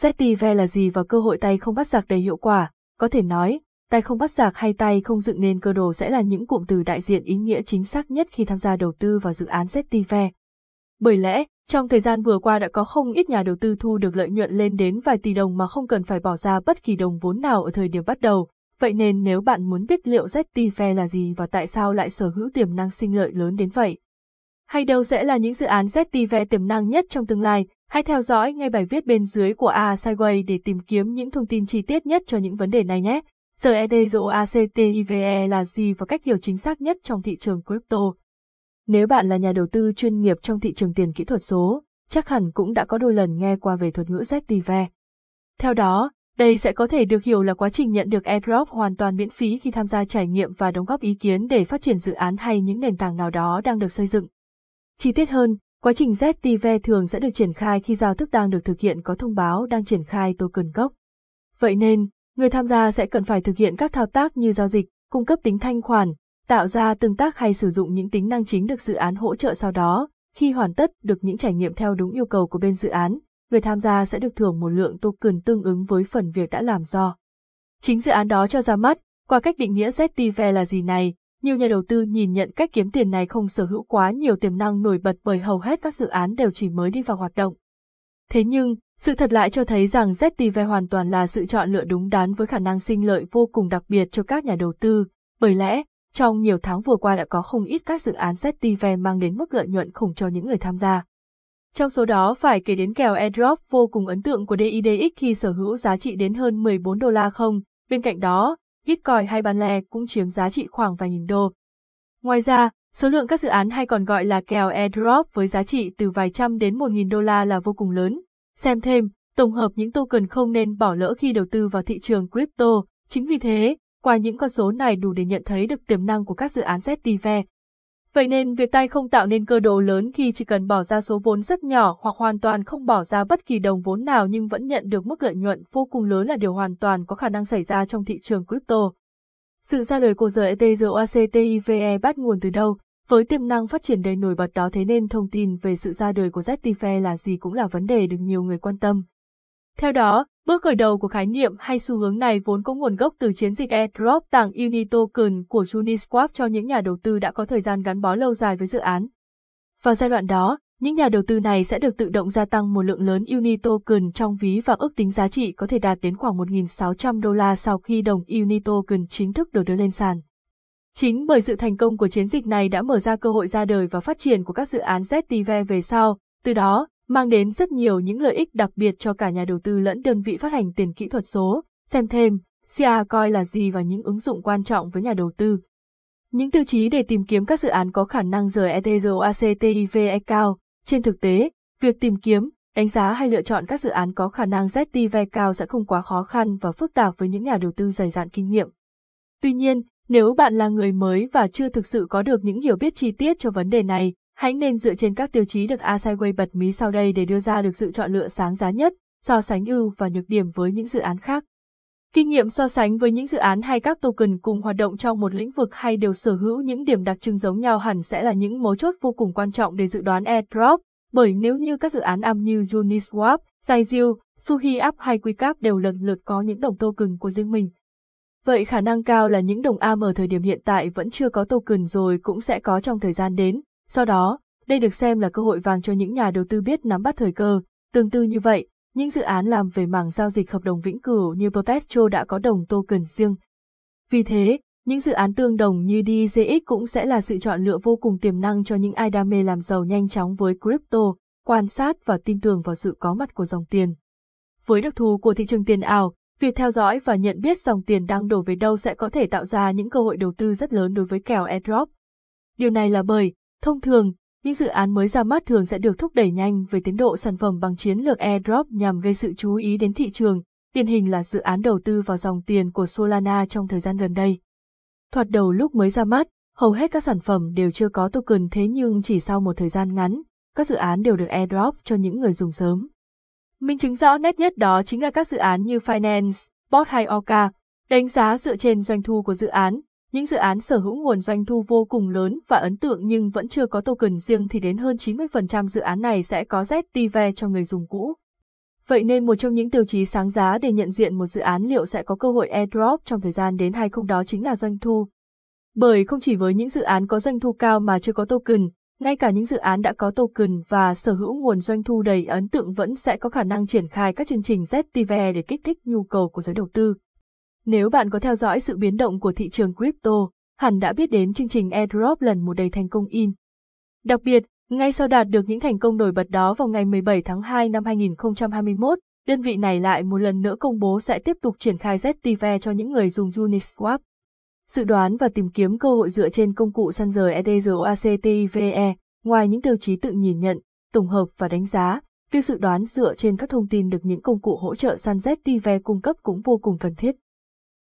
ZTV là gì và cơ hội tay không bắt giặc đầy hiệu quả? Có thể nói, tay không bắt giặc hay tay không dựng nên cơ đồ sẽ là những cụm từ đại diện ý nghĩa chính xác nhất khi tham gia đầu tư vào dự án ZTV. Bởi lẽ, trong thời gian vừa qua đã có không ít nhà đầu tư thu được lợi nhuận lên đến vài tỷ đồng mà không cần phải bỏ ra bất kỳ đồng vốn nào ở thời điểm bắt đầu. Vậy nên nếu bạn muốn biết liệu ZTV là gì và tại sao lại sở hữu tiềm năng sinh lợi lớn đến vậy, hay đâu sẽ là những dự án ZTV tiềm năng nhất trong tương lai, hãy theo dõi ngay bài viết bên dưới của A Sideway để tìm kiếm những thông tin chi tiết nhất cho những vấn đề này nhé. ZEDOACTIVE là gì và cách hiểu chính xác nhất trong thị trường crypto. Nếu bạn là nhà đầu tư chuyên nghiệp trong thị trường tiền kỹ thuật số, chắc hẳn cũng đã có đôi lần nghe qua về thuật ngữ ZTV. Theo đó, đây sẽ có thể được hiểu là quá trình nhận được airdrop hoàn toàn miễn phí khi tham gia trải nghiệm và đóng góp ý kiến để phát triển dự án hay những nền tảng nào đó đang được xây dựng. Chi tiết hơn, quá trình ZTV thường sẽ được triển khai khi giao thức đang được thực hiện có thông báo đang triển khai token gốc. Vậy nên, người tham gia sẽ cần phải thực hiện các thao tác như giao dịch, cung cấp tính thanh khoản, tạo ra tương tác hay sử dụng những tính năng chính được dự án hỗ trợ sau đó. Khi hoàn tất được những trải nghiệm theo đúng yêu cầu của bên dự án, người tham gia sẽ được thưởng một lượng token tương ứng với phần việc đã làm do. Chính dự án đó cho ra mắt, qua cách định nghĩa ZTV là gì này, nhiều nhà đầu tư nhìn nhận cách kiếm tiền này không sở hữu quá nhiều tiềm năng nổi bật bởi hầu hết các dự án đều chỉ mới đi vào hoạt động. Thế nhưng, sự thật lại cho thấy rằng ZTV hoàn toàn là sự chọn lựa đúng đắn với khả năng sinh lợi vô cùng đặc biệt cho các nhà đầu tư, bởi lẽ, trong nhiều tháng vừa qua đã có không ít các dự án ZTV mang đến mức lợi nhuận khủng cho những người tham gia. Trong số đó phải kể đến kèo airdrop vô cùng ấn tượng của DIDX khi sở hữu giá trị đến hơn 14 đô la không, bên cạnh đó, Bitcoin hay bán lẻ cũng chiếm giá trị khoảng vài nghìn đô. Ngoài ra, số lượng các dự án hay còn gọi là kèo airdrop với giá trị từ vài trăm đến một nghìn đô la là vô cùng lớn. Xem thêm, tổng hợp những token không nên bỏ lỡ khi đầu tư vào thị trường crypto. Chính vì thế, qua những con số này đủ để nhận thấy được tiềm năng của các dự án ZTV. Vậy nên việc tay không tạo nên cơ đồ lớn khi chỉ cần bỏ ra số vốn rất nhỏ hoặc hoàn toàn không bỏ ra bất kỳ đồng vốn nào nhưng vẫn nhận được mức lợi nhuận vô cùng lớn là điều hoàn toàn có khả năng xảy ra trong thị trường crypto. Sự ra đời của ZETROACTIVE bắt nguồn từ đâu? Với tiềm năng phát triển đầy nổi bật đó thế nên thông tin về sự ra đời của ZTFE là gì cũng là vấn đề được nhiều người quan tâm. Theo đó, bước khởi đầu của khái niệm hay xu hướng này vốn có nguồn gốc từ chiến dịch airdrop tặng Unitoken của Uniswap cho những nhà đầu tư đã có thời gian gắn bó lâu dài với dự án. Vào giai đoạn đó, những nhà đầu tư này sẽ được tự động gia tăng một lượng lớn Unitoken trong ví và ước tính giá trị có thể đạt đến khoảng 1.600 đô la sau khi đồng Unitoken chính thức được đưa lên sàn. Chính bởi sự thành công của chiến dịch này đã mở ra cơ hội ra đời và phát triển của các dự án ZTV về sau, từ đó, mang đến rất nhiều những lợi ích đặc biệt cho cả nhà đầu tư lẫn đơn vị phát hành tiền kỹ thuật số. Xem thêm, CA coi là gì và những ứng dụng quan trọng với nhà đầu tư. Những tiêu chí để tìm kiếm các dự án có khả năng rời ETHOACTIVE cao. Trên thực tế, việc tìm kiếm, đánh giá hay lựa chọn các dự án có khả năng ZTV cao sẽ không quá khó khăn và phức tạp với những nhà đầu tư dày dạn kinh nghiệm. Tuy nhiên, nếu bạn là người mới và chưa thực sự có được những hiểu biết chi tiết cho vấn đề này, Hãy nên dựa trên các tiêu chí được Asaiway bật mí sau đây để đưa ra được sự chọn lựa sáng giá nhất, so sánh ưu và nhược điểm với những dự án khác. Kinh nghiệm so sánh với những dự án hay các token cùng hoạt động trong một lĩnh vực hay đều sở hữu những điểm đặc trưng giống nhau hẳn sẽ là những mấu chốt vô cùng quan trọng để dự đoán airdrop, bởi nếu như các dự án âm như Uniswap, Zaijiu, Suhi App hay Quicap đều lần lượt có những đồng token của riêng mình. Vậy khả năng cao là những đồng AM ở thời điểm hiện tại vẫn chưa có token rồi cũng sẽ có trong thời gian đến sau đó, đây được xem là cơ hội vàng cho những nhà đầu tư biết nắm bắt thời cơ. Tương tự như vậy, những dự án làm về mảng giao dịch hợp đồng vĩnh cửu như Perpetual đã có đồng token riêng. Vì thế, những dự án tương đồng như DZX cũng sẽ là sự chọn lựa vô cùng tiềm năng cho những ai đam mê làm giàu nhanh chóng với crypto, quan sát và tin tưởng vào sự có mặt của dòng tiền. Với đặc thù của thị trường tiền ảo, việc theo dõi và nhận biết dòng tiền đang đổ về đâu sẽ có thể tạo ra những cơ hội đầu tư rất lớn đối với kèo airdrop. Điều này là bởi, Thông thường, những dự án mới ra mắt thường sẽ được thúc đẩy nhanh về tiến độ sản phẩm bằng chiến lược airdrop nhằm gây sự chú ý đến thị trường, điển hình là dự án đầu tư vào dòng tiền của Solana trong thời gian gần đây. Thoạt đầu lúc mới ra mắt, hầu hết các sản phẩm đều chưa có token thế nhưng chỉ sau một thời gian ngắn, các dự án đều được airdrop cho những người dùng sớm. Minh chứng rõ nét nhất đó chính là các dự án như Finance, Bot hay Orca, đánh giá dựa trên doanh thu của dự án, những dự án sở hữu nguồn doanh thu vô cùng lớn và ấn tượng nhưng vẫn chưa có token riêng thì đến hơn 90% dự án này sẽ có ZTV cho người dùng cũ. Vậy nên một trong những tiêu chí sáng giá để nhận diện một dự án liệu sẽ có cơ hội airdrop trong thời gian đến hay không đó chính là doanh thu. Bởi không chỉ với những dự án có doanh thu cao mà chưa có token, ngay cả những dự án đã có token và sở hữu nguồn doanh thu đầy ấn tượng vẫn sẽ có khả năng triển khai các chương trình ZTV để kích thích nhu cầu của giới đầu tư. Nếu bạn có theo dõi sự biến động của thị trường crypto, hẳn đã biết đến chương trình airdrop lần một đầy thành công in. Đặc biệt, ngay sau đạt được những thành công nổi bật đó vào ngày 17 tháng 2 năm 2021, đơn vị này lại một lần nữa công bố sẽ tiếp tục triển khai ZTV cho những người dùng Uniswap. Dự đoán và tìm kiếm cơ hội dựa trên công cụ săn rời ETROACTIVE, ngoài những tiêu chí tự nhìn nhận, tổng hợp và đánh giá, việc dự đoán dựa trên các thông tin được những công cụ hỗ trợ săn ZTV cung cấp cũng vô cùng cần thiết.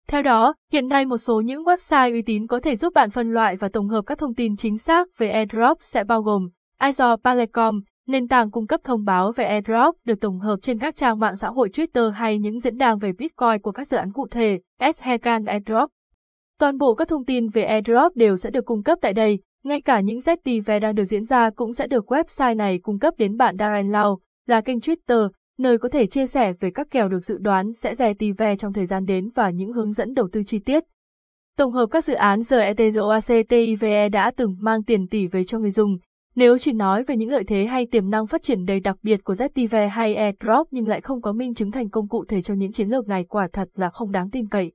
Theo đó, hiện nay một số những website uy tín có thể giúp bạn phân loại và tổng hợp các thông tin chính xác về airdrop sẽ bao gồm Azure Palecom, nền tảng cung cấp thông báo về airdrop được tổng hợp trên các trang mạng xã hội Twitter hay những diễn đàn về Bitcoin của các dự án cụ thể, Shekan Airdrop. Toàn bộ các thông tin về airdrop đều sẽ được cung cấp tại đây, ngay cả những ZTV đang được diễn ra cũng sẽ được website này cung cấp đến bạn Darren Lau, là kênh Twitter, nơi có thể chia sẻ về các kèo được dự đoán sẽ rẻ TV trong thời gian đến và những hướng dẫn đầu tư chi tiết. Tổng hợp các dự án RETROACTIVE đã từng mang tiền tỷ về cho người dùng. Nếu chỉ nói về những lợi thế hay tiềm năng phát triển đầy đặc biệt của ZTV hay AirDrop nhưng lại không có minh chứng thành công cụ thể cho những chiến lược này quả thật là không đáng tin cậy.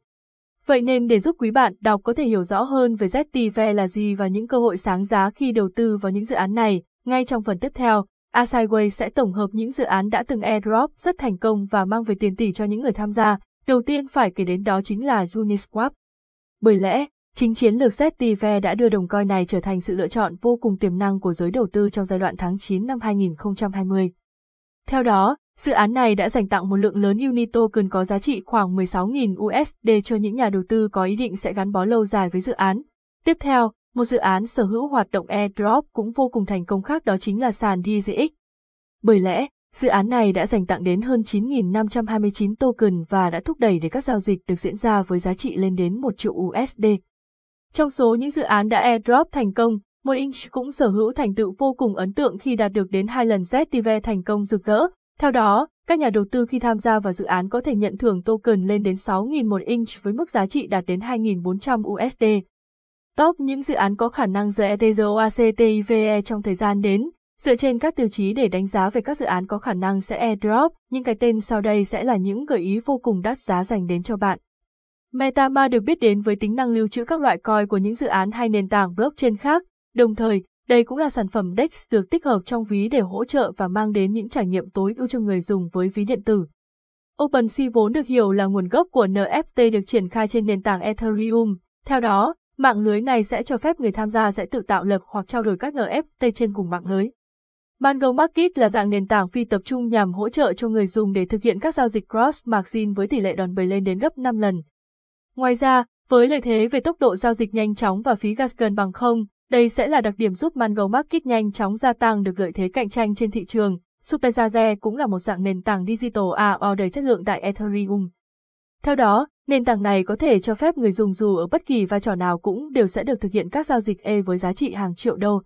Vậy nên để giúp quý bạn đọc có thể hiểu rõ hơn về ZTV là gì và những cơ hội sáng giá khi đầu tư vào những dự án này, ngay trong phần tiếp theo, Asaiway sẽ tổng hợp những dự án đã từng airdrop rất thành công và mang về tiền tỷ cho những người tham gia. Đầu tiên phải kể đến đó chính là Uniswap. Bởi lẽ, chính chiến lược ZTV đã đưa đồng coin này trở thành sự lựa chọn vô cùng tiềm năng của giới đầu tư trong giai đoạn tháng 9 năm 2020. Theo đó, dự án này đã dành tặng một lượng lớn Uni token có giá trị khoảng 16.000 USD cho những nhà đầu tư có ý định sẽ gắn bó lâu dài với dự án. Tiếp theo, một dự án sở hữu hoạt động airdrop cũng vô cùng thành công khác đó chính là sàn DZX. Bởi lẽ, dự án này đã dành tặng đến hơn 9.529 token và đã thúc đẩy để các giao dịch được diễn ra với giá trị lên đến 1 triệu USD. Trong số những dự án đã airdrop thành công, Moinch cũng sở hữu thành tựu vô cùng ấn tượng khi đạt được đến hai lần ZTV thành công rực rỡ. Theo đó, các nhà đầu tư khi tham gia vào dự án có thể nhận thưởng token lên đến 6.000 một inch với mức giá trị đạt đến 2.400 USD. Top những dự án có khả năng GETROACTIVE trong thời gian đến, dựa trên các tiêu chí để đánh giá về các dự án có khả năng sẽ airdrop, những cái tên sau đây sẽ là những gợi ý vô cùng đắt giá dành đến cho bạn. MetaMask được biết đến với tính năng lưu trữ các loại coin của những dự án hay nền tảng blockchain khác, đồng thời, đây cũng là sản phẩm DEX được tích hợp trong ví để hỗ trợ và mang đến những trải nghiệm tối ưu cho người dùng với ví điện tử. OpenSea vốn được hiểu là nguồn gốc của NFT được triển khai trên nền tảng Ethereum. Theo đó, Mạng lưới này sẽ cho phép người tham gia sẽ tự tạo lập hoặc trao đổi các NFT trên cùng mạng lưới. Mango Market là dạng nền tảng phi tập trung nhằm hỗ trợ cho người dùng để thực hiện các giao dịch cross-margin với tỷ lệ đòn bẩy lên đến gấp 5 lần. Ngoài ra, với lợi thế về tốc độ giao dịch nhanh chóng và phí gas gần bằng không, đây sẽ là đặc điểm giúp Mango Market nhanh chóng gia tăng được lợi thế cạnh tranh trên thị trường. Superzaze cũng là một dạng nền tảng digital à AO đầy chất lượng tại Ethereum. Theo đó, Nền tảng này có thể cho phép người dùng dù ở bất kỳ vai trò nào cũng đều sẽ được thực hiện các giao dịch E với giá trị hàng triệu đô.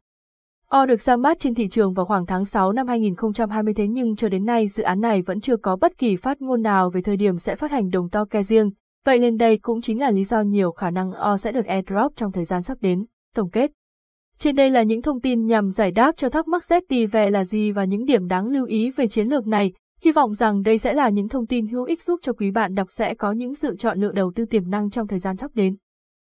O được ra mắt trên thị trường vào khoảng tháng 6 năm 2020 thế nhưng cho đến nay dự án này vẫn chưa có bất kỳ phát ngôn nào về thời điểm sẽ phát hành đồng to ke riêng, vậy nên đây cũng chính là lý do nhiều khả năng O sẽ được airdrop trong thời gian sắp đến. Tổng kết Trên đây là những thông tin nhằm giải đáp cho thắc mắc ZTV là gì và những điểm đáng lưu ý về chiến lược này. Hy vọng rằng đây sẽ là những thông tin hữu ích giúp cho quý bạn đọc sẽ có những sự chọn lựa đầu tư tiềm năng trong thời gian sắp đến.